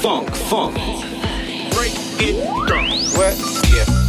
funk, funk. Break it down. What? Yeah.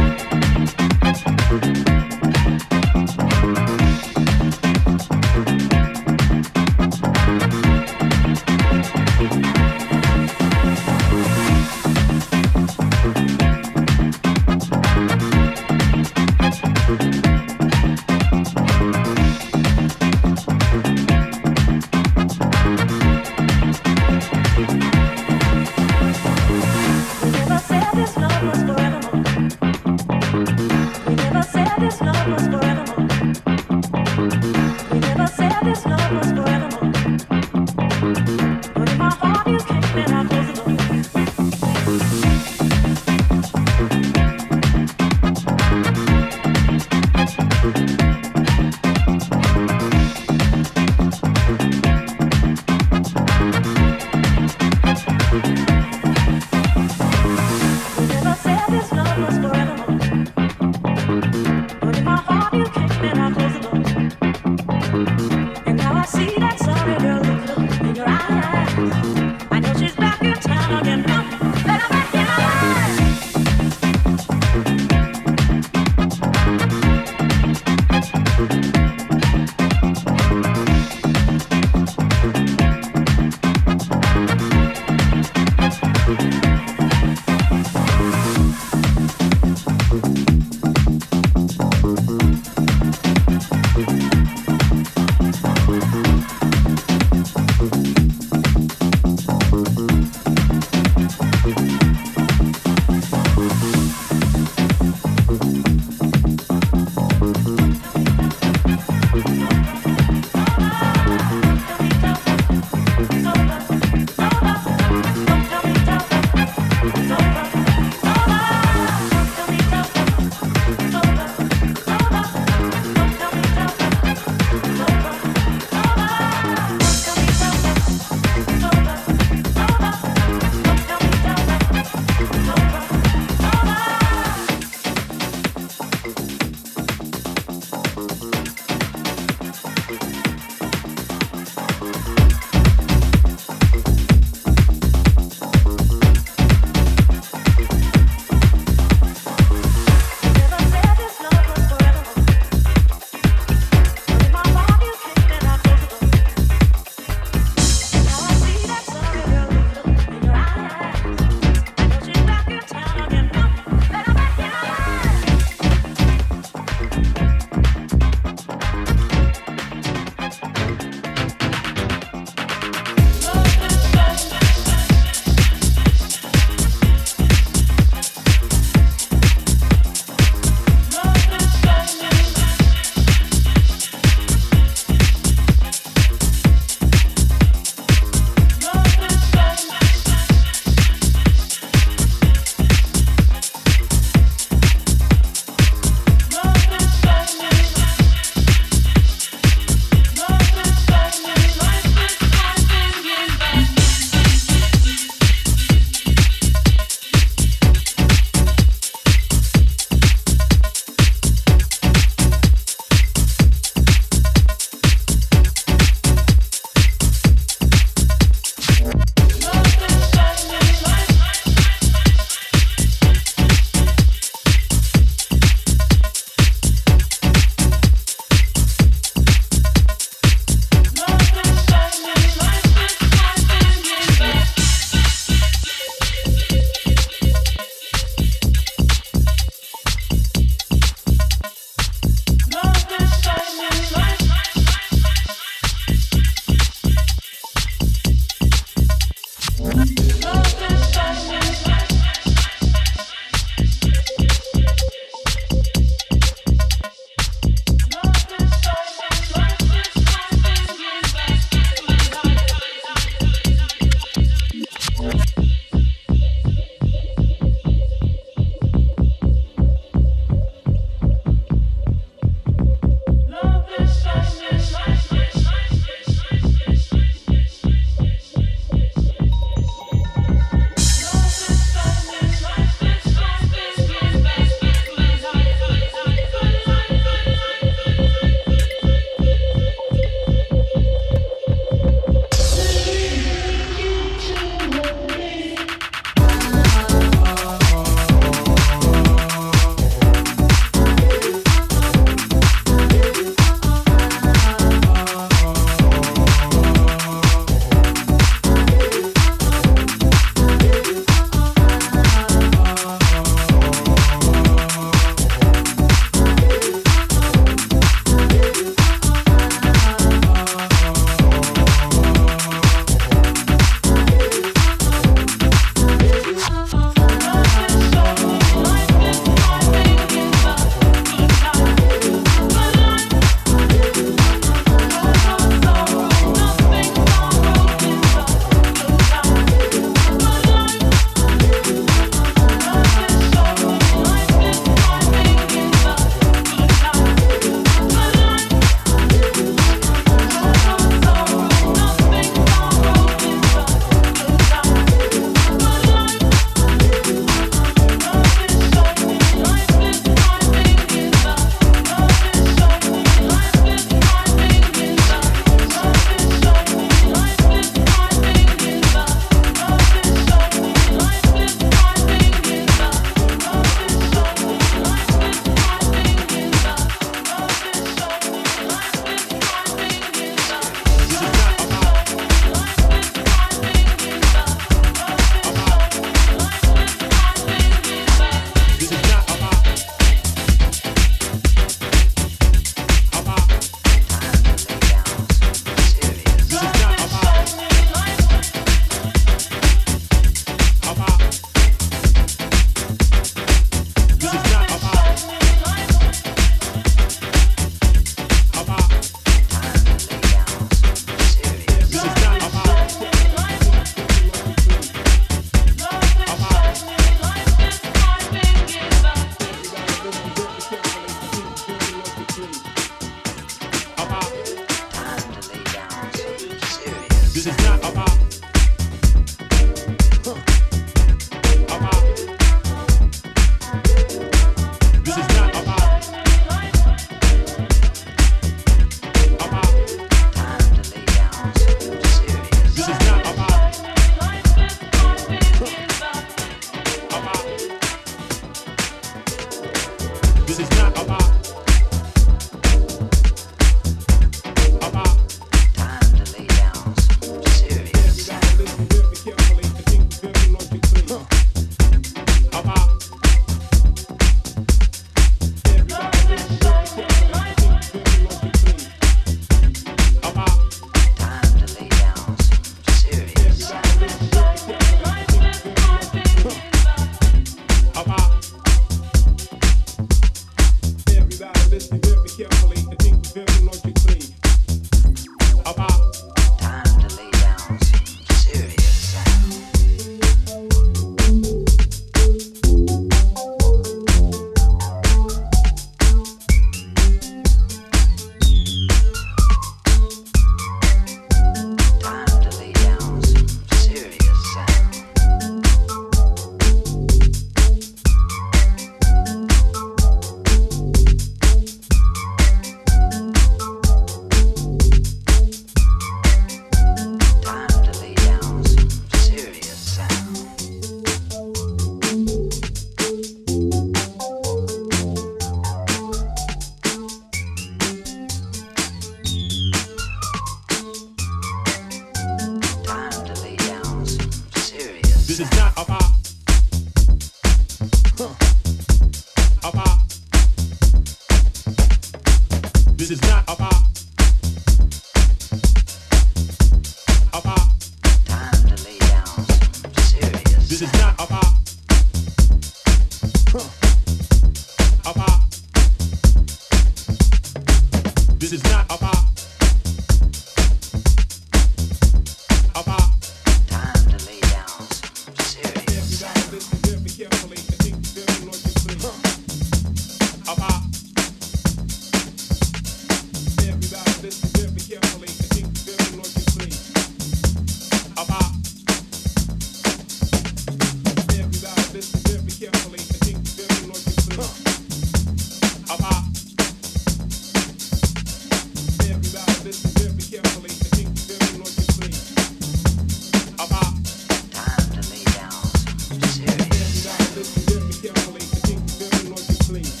sleep.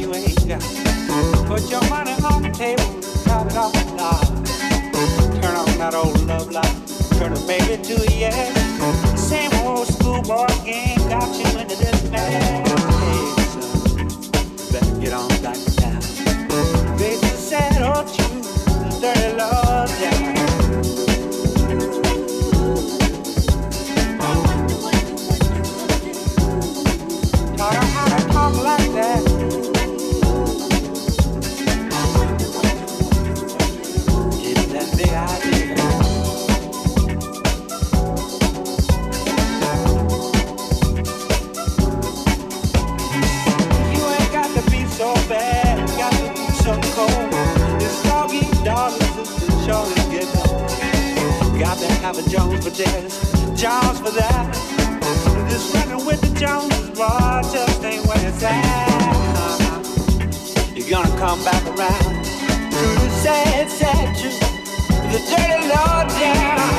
you ain't got. Put your money on the table, count it. Turn on that old love light, turn baby to a. Same old schoolboy game got you into this mess. come back around. Sad, sad truth, the dirty law down.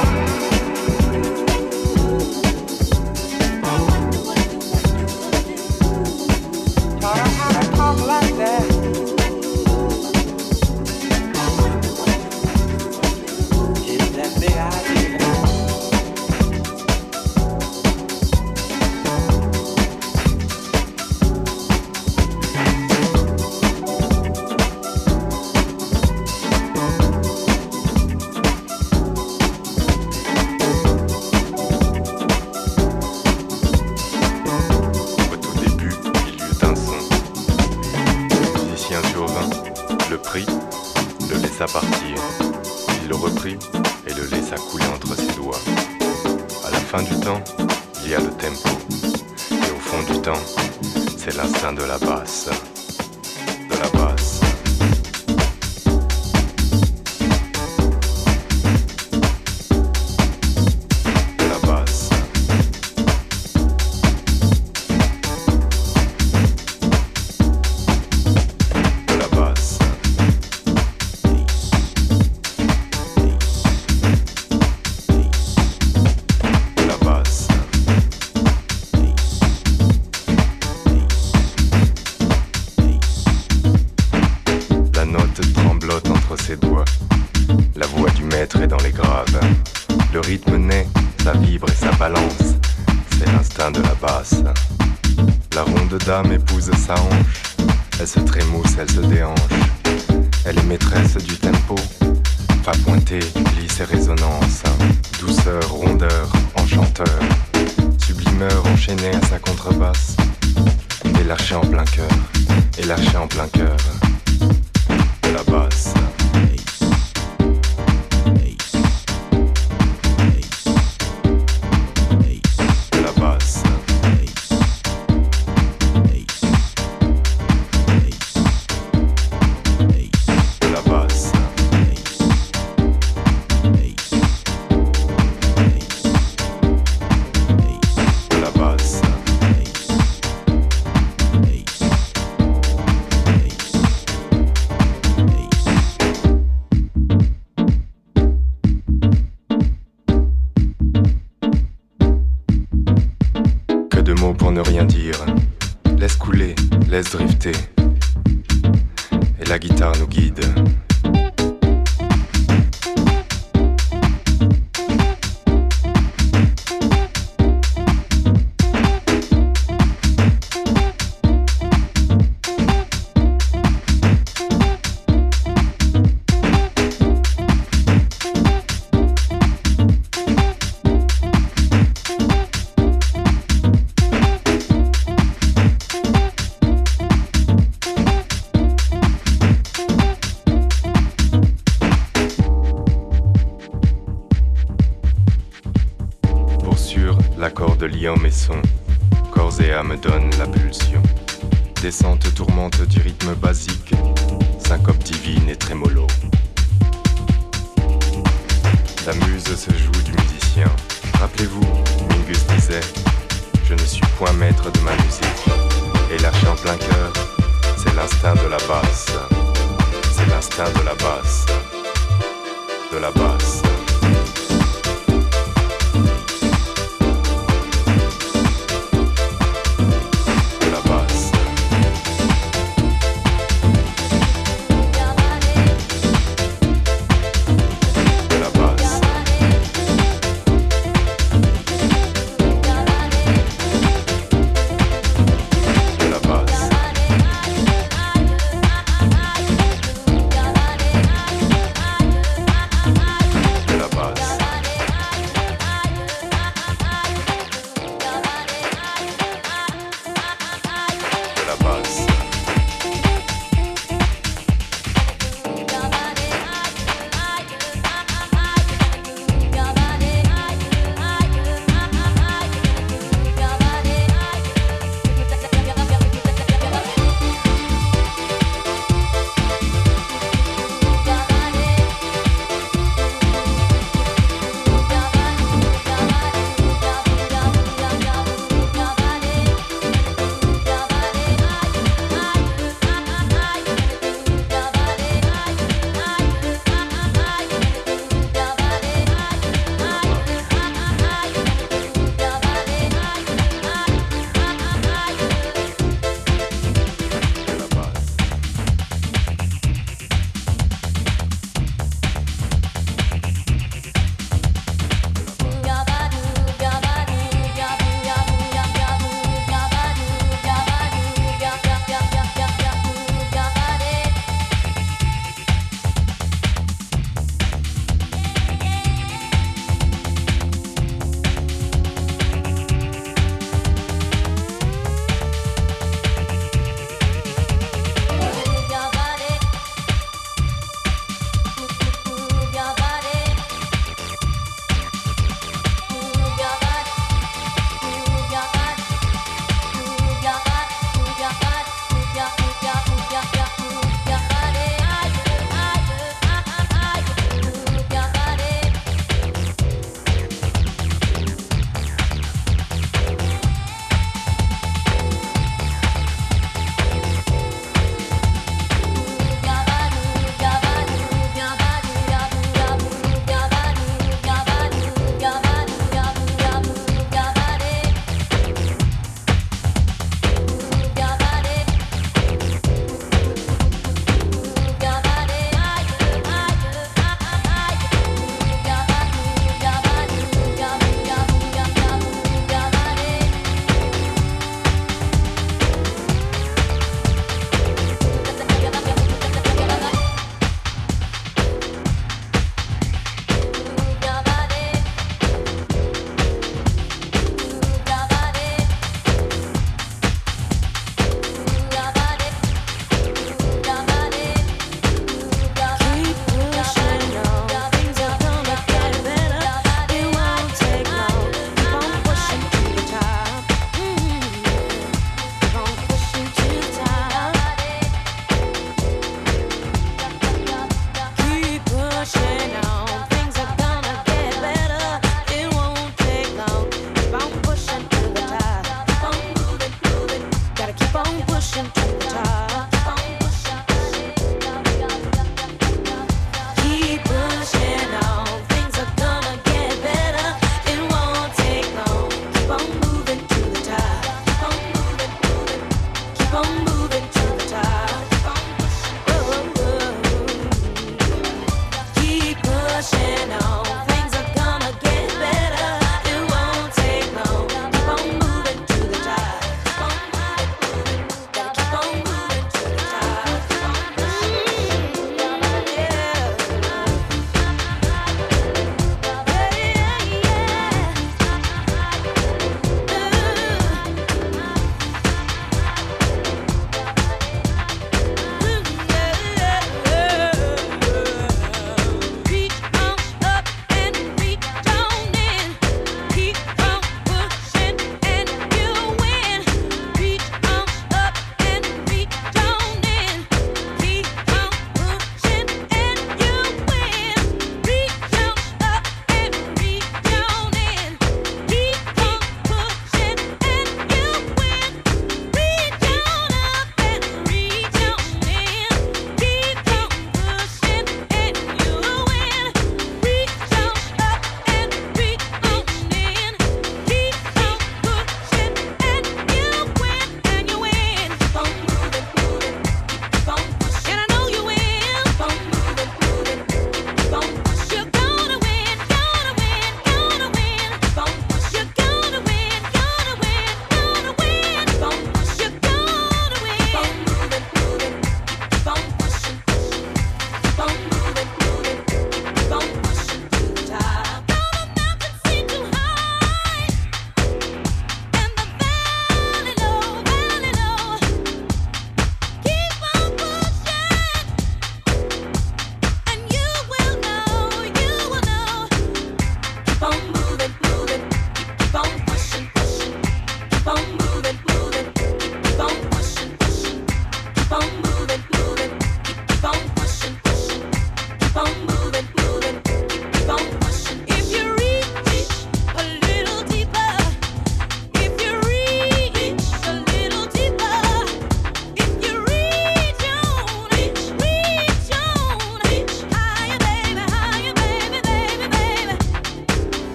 épouse sa hanche. Elle se trémousse, elle se déhanche. Elle est maîtresse du tempo. Pas pointé, glisse et résonance. Douceur, rondeur, enchanteur. Sublimeur enchaîné à sa contrebasse. Élarché en plein cœur, élarché en plein cœur. du musicien. Rappelez-vous, Mingus disait Je ne suis point maître de ma musique. Et lâché en plein cœur, c'est l'instinct de la basse. C'est l'instinct de la basse. De la basse.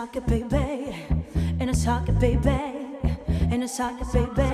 Socket, baby. In a socket, baby. In a socket, baby.